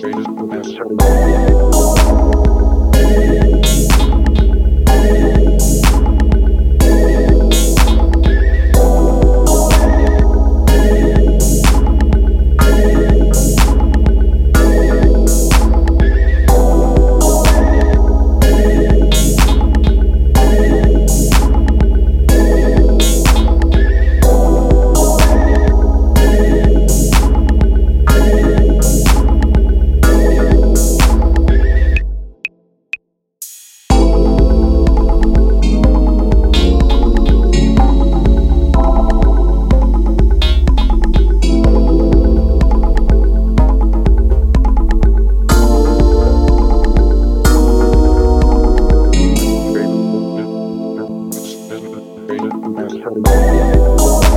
change the message. Colombia.